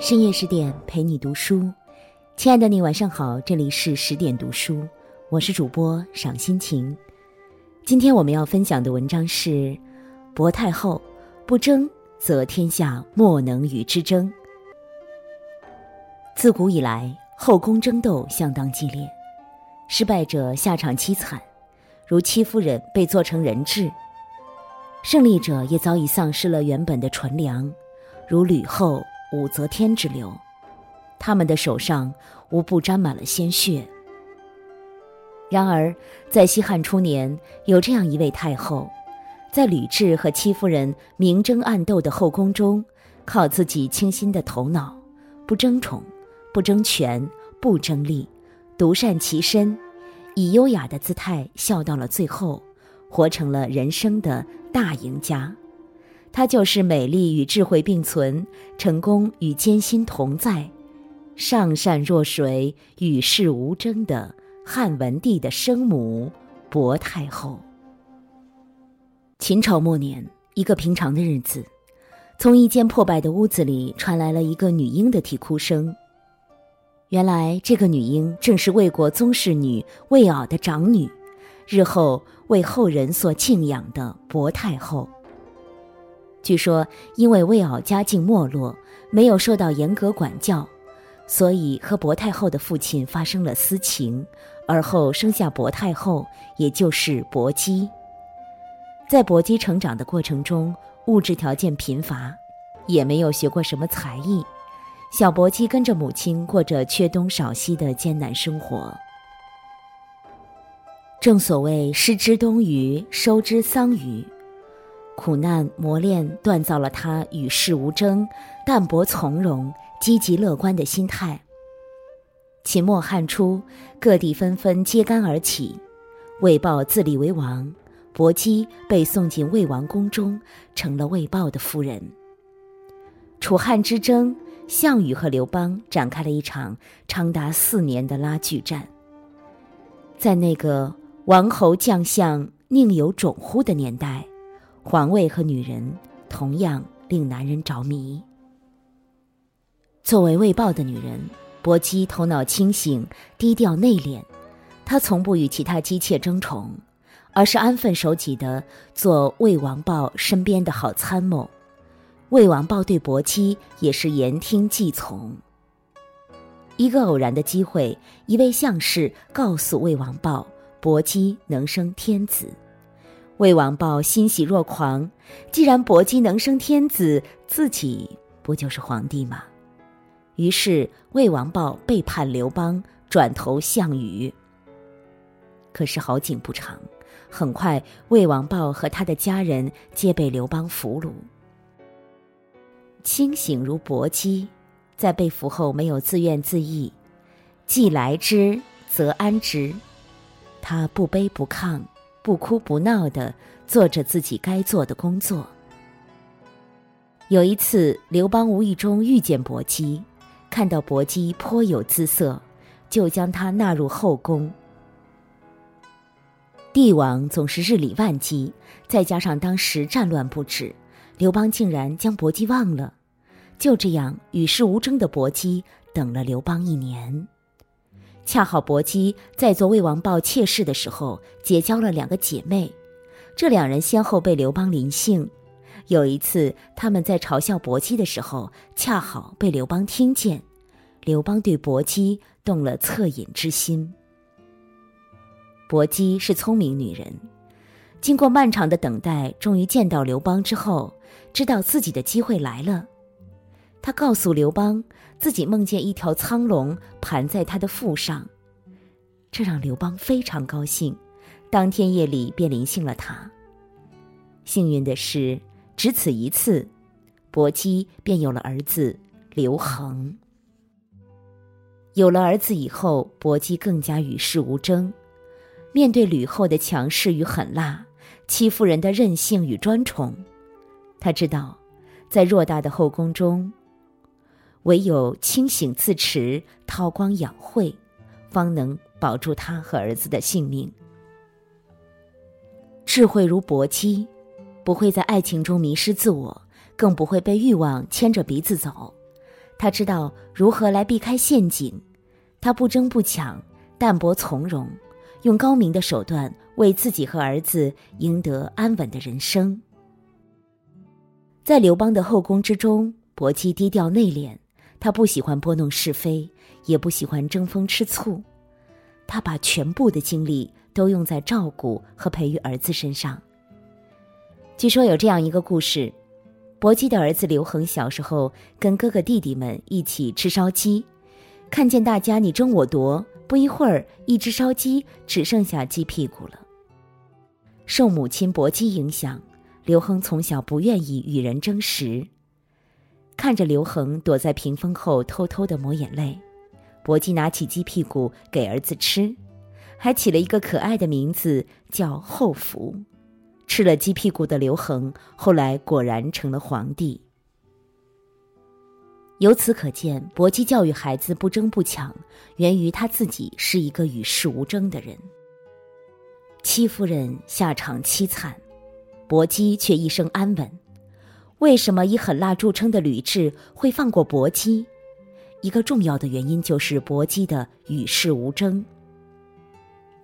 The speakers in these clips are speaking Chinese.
深夜十点陪你读书，亲爱的你晚上好，这里是十点读书，我是主播赏心情。今天我们要分享的文章是：薄太后不争，则天下莫能与之争。自古以来，后宫争斗相当激烈，失败者下场凄惨，如戚夫人被做成人质；胜利者也早已丧失了原本的纯良，如吕后。武则天之流，他们的手上无不沾满了鲜血。然而，在西汉初年，有这样一位太后，在吕雉和戚夫人明争暗斗的后宫中，靠自己清新的头脑，不争宠，不争权，不争利，独善其身，以优雅的姿态笑到了最后，活成了人生的大赢家。她就是美丽与智慧并存，成功与艰辛同在，上善若水，与世无争的汉文帝的生母薄太后。秦朝末年，一个平常的日子，从一间破败的屋子里传来了一个女婴的啼哭声。原来，这个女婴正是魏国宗室女魏媪的长女，日后为后人所敬仰的薄太后。据说，因为魏媪家境没落，没有受到严格管教，所以和薄太后的父亲发生了私情，而后生下薄太后，也就是薄姬。在薄姬成长的过程中，物质条件贫乏，也没有学过什么才艺，小薄姬跟着母亲过着缺东少西的艰难生活。正所谓“失之东隅，收之桑榆”。苦难磨练锻造了他与世无争、淡泊从容、积极乐观的心态。秦末汉初，各地纷纷揭竿而起，魏豹自立为王，薄姬被送进魏王宫中，成了魏豹的夫人。楚汉之争，项羽和刘邦展开了一场长达四年的拉锯战。在那个王侯将相宁有种乎的年代。皇位和女人同样令男人着迷。作为魏豹的女人，薄姬头脑清醒、低调内敛，她从不与其他姬妾争宠，而是安分守己的做魏王豹身边的好参谋。魏王豹对薄姬也是言听计从。一个偶然的机会，一位相士告诉魏王豹，薄姬能生天子。魏王豹欣喜若狂，既然薄姬能生天子，自己不就是皇帝吗？于是魏王豹背叛刘邦，转投项羽。可是好景不长，很快魏王豹和他的家人皆被刘邦俘虏。清醒如薄姬，在被俘后没有自怨自艾，既来之则安之，他不卑不亢。不哭不闹的做着自己该做的工作。有一次，刘邦无意中遇见薄姬，看到薄姬颇有姿色，就将她纳入后宫。帝王总是日理万机，再加上当时战乱不止，刘邦竟然将薄姬忘了。就这样与世无争的薄姬等了刘邦一年。恰好薄姬在做魏王豹妾室的时候结交了两个姐妹，这两人先后被刘邦临幸。有一次，他们在嘲笑薄姬的时候，恰好被刘邦听见。刘邦对薄姬动了恻隐之心。薄姬是聪明女人，经过漫长的等待，终于见到刘邦之后，知道自己的机会来了。她告诉刘邦。自己梦见一条苍龙盘在他的腹上，这让刘邦非常高兴，当天夜里便临幸了他。幸运的是，只此一次，薄姬便有了儿子刘恒。有了儿子以后，薄姬更加与世无争。面对吕后的强势与狠辣，戚夫人的任性与专宠，他知道，在偌大的后宫中。唯有清醒自持、韬光养晦，方能保住他和儿子的性命。智慧如薄姬，不会在爱情中迷失自我，更不会被欲望牵着鼻子走。他知道如何来避开陷阱，他不争不抢，淡泊从容，用高明的手段为自己和儿子赢得安稳的人生。在刘邦的后宫之中，薄姬低调内敛，他不喜欢拨弄是非，也不喜欢争风吃醋，他把全部的精力都用在照顾和培育儿子身上。据说有这样一个故事。薄姬的儿子刘恒小时候跟哥哥弟弟们一起吃烧鸡，看见大家你争我夺，不一会儿，一只烧鸡只剩下鸡屁股了。受母亲薄姬影响，刘恒从小不愿意与人争食。看着刘恒躲在屏风后偷偷的抹眼泪，薄姬拿起鸡屁股给儿子吃，还起了一个可爱的名字叫后福。吃了鸡屁股的刘恒，后来果然成了皇帝。由此可见，薄姬教育孩子不争不抢，源于他自己是一个与世无争的人。戚夫人下场凄惨，薄姬却一生安稳。为什么以狠辣著称的吕雉会放过薄姬？一个重要的原因就是薄姬的与世无争。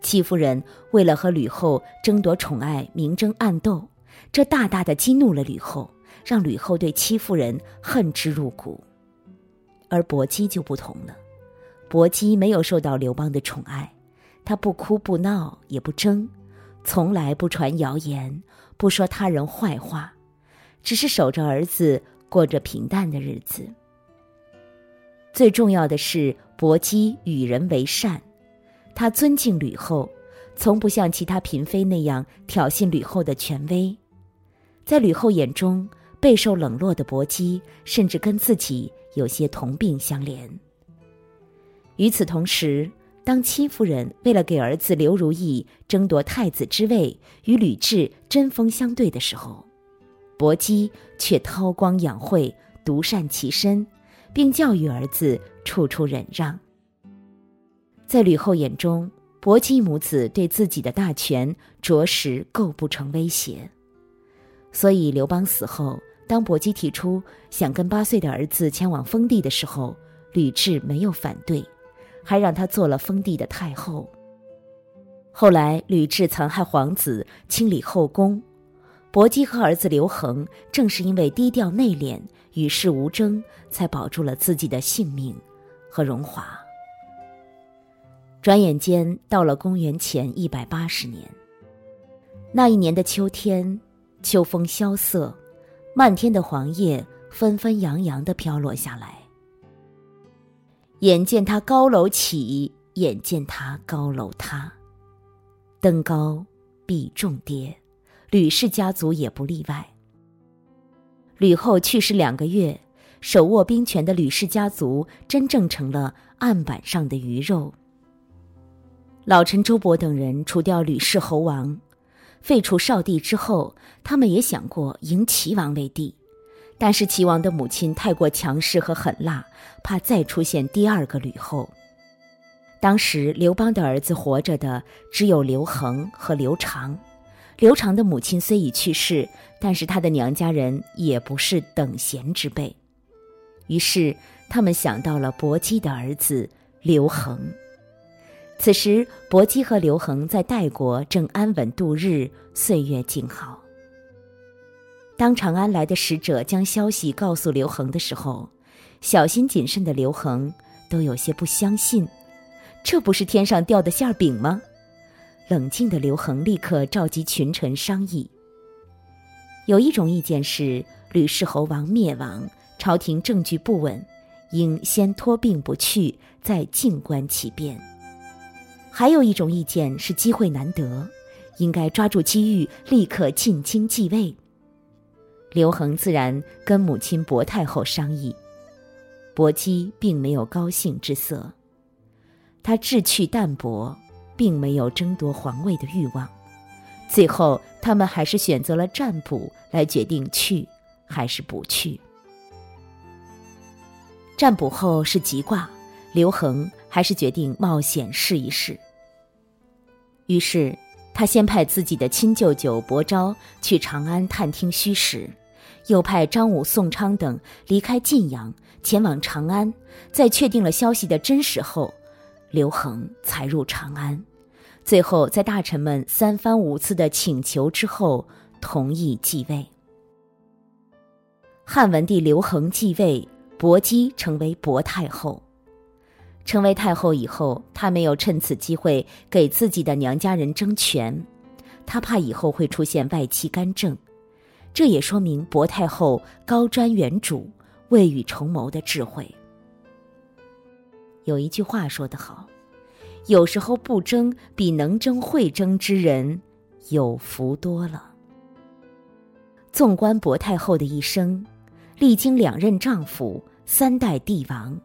戚夫人为了和吕后争夺宠爱，明争暗斗，这大大的激怒了吕后，让吕后对戚夫人恨之入骨。而薄姬就不同了，薄姬没有受到刘邦的宠爱，她不哭不闹也不争，从来不传谣言，不说他人坏话，只是守着儿子，过着平淡的日子。最重要的是，薄姬与人为善。他尊敬吕后，从不像其他嫔妃那样挑衅吕后的权威。在吕后眼中，备受冷落的薄姬甚至跟自己有些同病相怜。与此同时，当戚夫人为了给儿子刘如意争夺太子之位，与吕雉针锋相对的时候，薄姬却韬光养晦，独善其身，并教育儿子处处忍让。在吕后眼中，薄姬母子对自己的大权着实构不成威胁，所以刘邦死后，当薄姬提出想跟八岁的儿子前往封地的时候，吕雉没有反对，还让他做了封地的太后。后来吕雉残害皇子，清理后宫，薄姬和儿子刘恒正是因为低调内敛、与世无争，才保住了自己的性命和荣华。转眼间到了公元前一百八十年。那一年的秋天，秋风萧瑟，漫天的黄叶纷纷扬扬的飘落下来。眼见他高楼起，眼见他高楼塌，登高必重跌，吕氏家族也不例外。吕后去世两个月，手握兵权的吕氏家族真正成了案板上的鱼肉。老臣周勃等人除掉吕氏侯王，废除少帝之后，他们也想过迎齐王为帝，但是齐王的母亲太过强势和狠辣，怕再出现第二个吕后。当时刘邦的儿子活着的只有刘恒和刘长，刘长的母亲虽已去世，但是他的娘家人也不是等闲之辈，于是他们想到了薄姬的儿子刘恒。此时，薄姬和刘恒在代国正安稳度日，岁月静好。当长安来的使者将消息告诉刘恒的时候，小心谨慎的刘恒都有些不相信，这不是天上掉的馅饼吗？冷静的刘恒立刻召集群臣商议。有一种意见是，吕氏侯王灭亡，朝廷政局不稳，应先托病不去，再静观其变。还有一种意见是机会难得，应该抓住机遇，立刻进京继位。刘恒自然跟母亲薄太后商议，薄姬并没有高兴之色，他志趣淡泊，并没有争夺皇位的欲望。最后，他们还是选择了占卜来决定去还是不去。占卜后是吉卦，刘恒还是决定冒险试一试。于是，他先派自己的亲舅舅伯昭去长安探听虚实，又派张武、宋昌等离开晋阳，前往长安。在确定了消息的真实后，刘恒才入长安。最后，在大臣们三番五次的请求之后，同意继位。汉文帝刘恒继位，薄姬成为薄太后。成为太后以后，她没有趁此机会给自己的娘家人争权，她怕以后会出现外戚干政。这也说明薄太后高瞻远瞩、未雨绸缪的智慧。有一句话说得好：“有时候不争比能争会争之人有福多了。”纵观薄太后的一生，历经两任丈夫、三代帝王，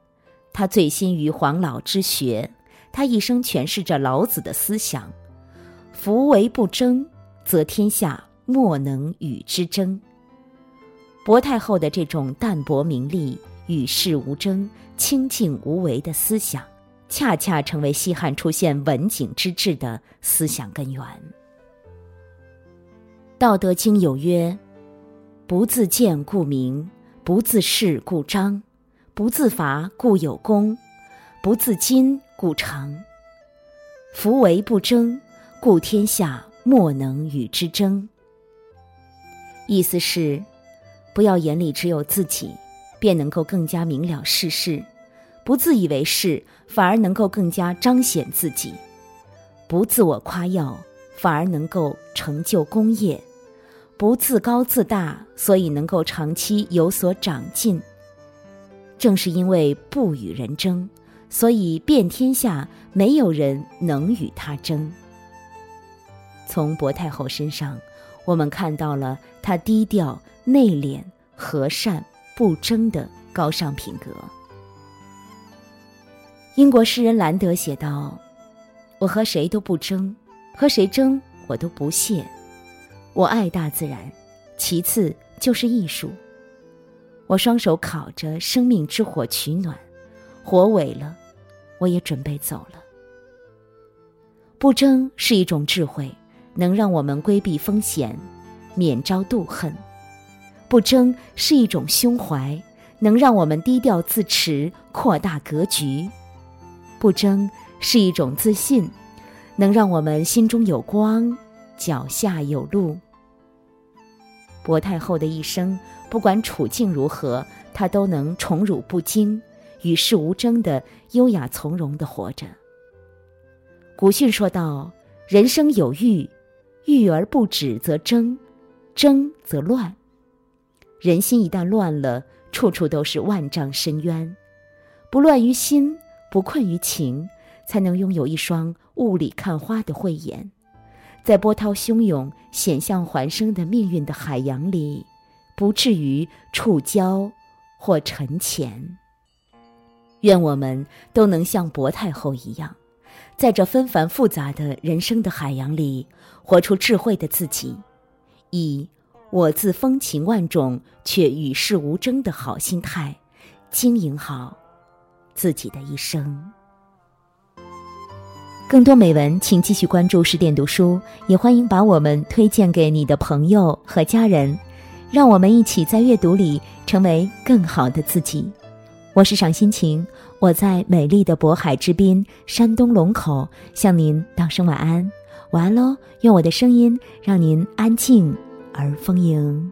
她醉心于黄老之学，她一生诠释着老子的思想：“夫为不争，则天下。”莫能与之争。薄太后的这种淡泊名利、与世无争、清静无为的思想，恰恰成为西汉出现文景之治的思想根源。《道德经》有曰：“不自见故明，不自是故彰，不自伐故有功，不自矜故长。夫为不争，故天下莫能与之争。”意思是，不要眼里只有自己，便能够更加明了世事；不自以为是，反而能够更加彰显自己；不自我夸耀，反而能够成就功业；不自高自大，所以能够长期有所长进。正是因为不与人争，所以遍天下没有人能与他争。从薄太后身上。我们看到了他低调、内敛、和善、不争的高尚品格。英国诗人兰德写道：“我和谁都不争，和谁争我都不屑。我爱大自然，其次就是艺术。我双手烤着生命之火取暖，火萎了，我也准备走了。不争是一种智慧。”能让我们规避风险，免遭妒恨；不争是一种胸怀，能让我们低调自持，扩大格局；不争是一种自信，能让我们心中有光，脚下有路。薄太后的一生，不管处境如何，她都能宠辱不惊，与世无争的优雅从容的活着。古训说道：“人生有欲。”欲而不止则争，争则乱。人心一旦乱了，处处都是万丈深渊。不乱于心，不困于情，才能拥有一双雾里看花的慧眼，在波涛汹涌、险象环生的命运的海洋里，不至于触礁或沉潜。愿我们都能像薄太后一样。在这纷繁复杂的人生的海洋里，活出智慧的自己，以我自风情万种却与世无争的好心态，经营好自己的一生。更多美文，请继续关注十点读书，也欢迎把我们推荐给你的朋友和家人，让我们一起在阅读里成为更好的自己。我是赏心情，我在美丽的渤海之滨，山东龙口，向您道声晚安，晚安喽！用我的声音让您安静而丰盈。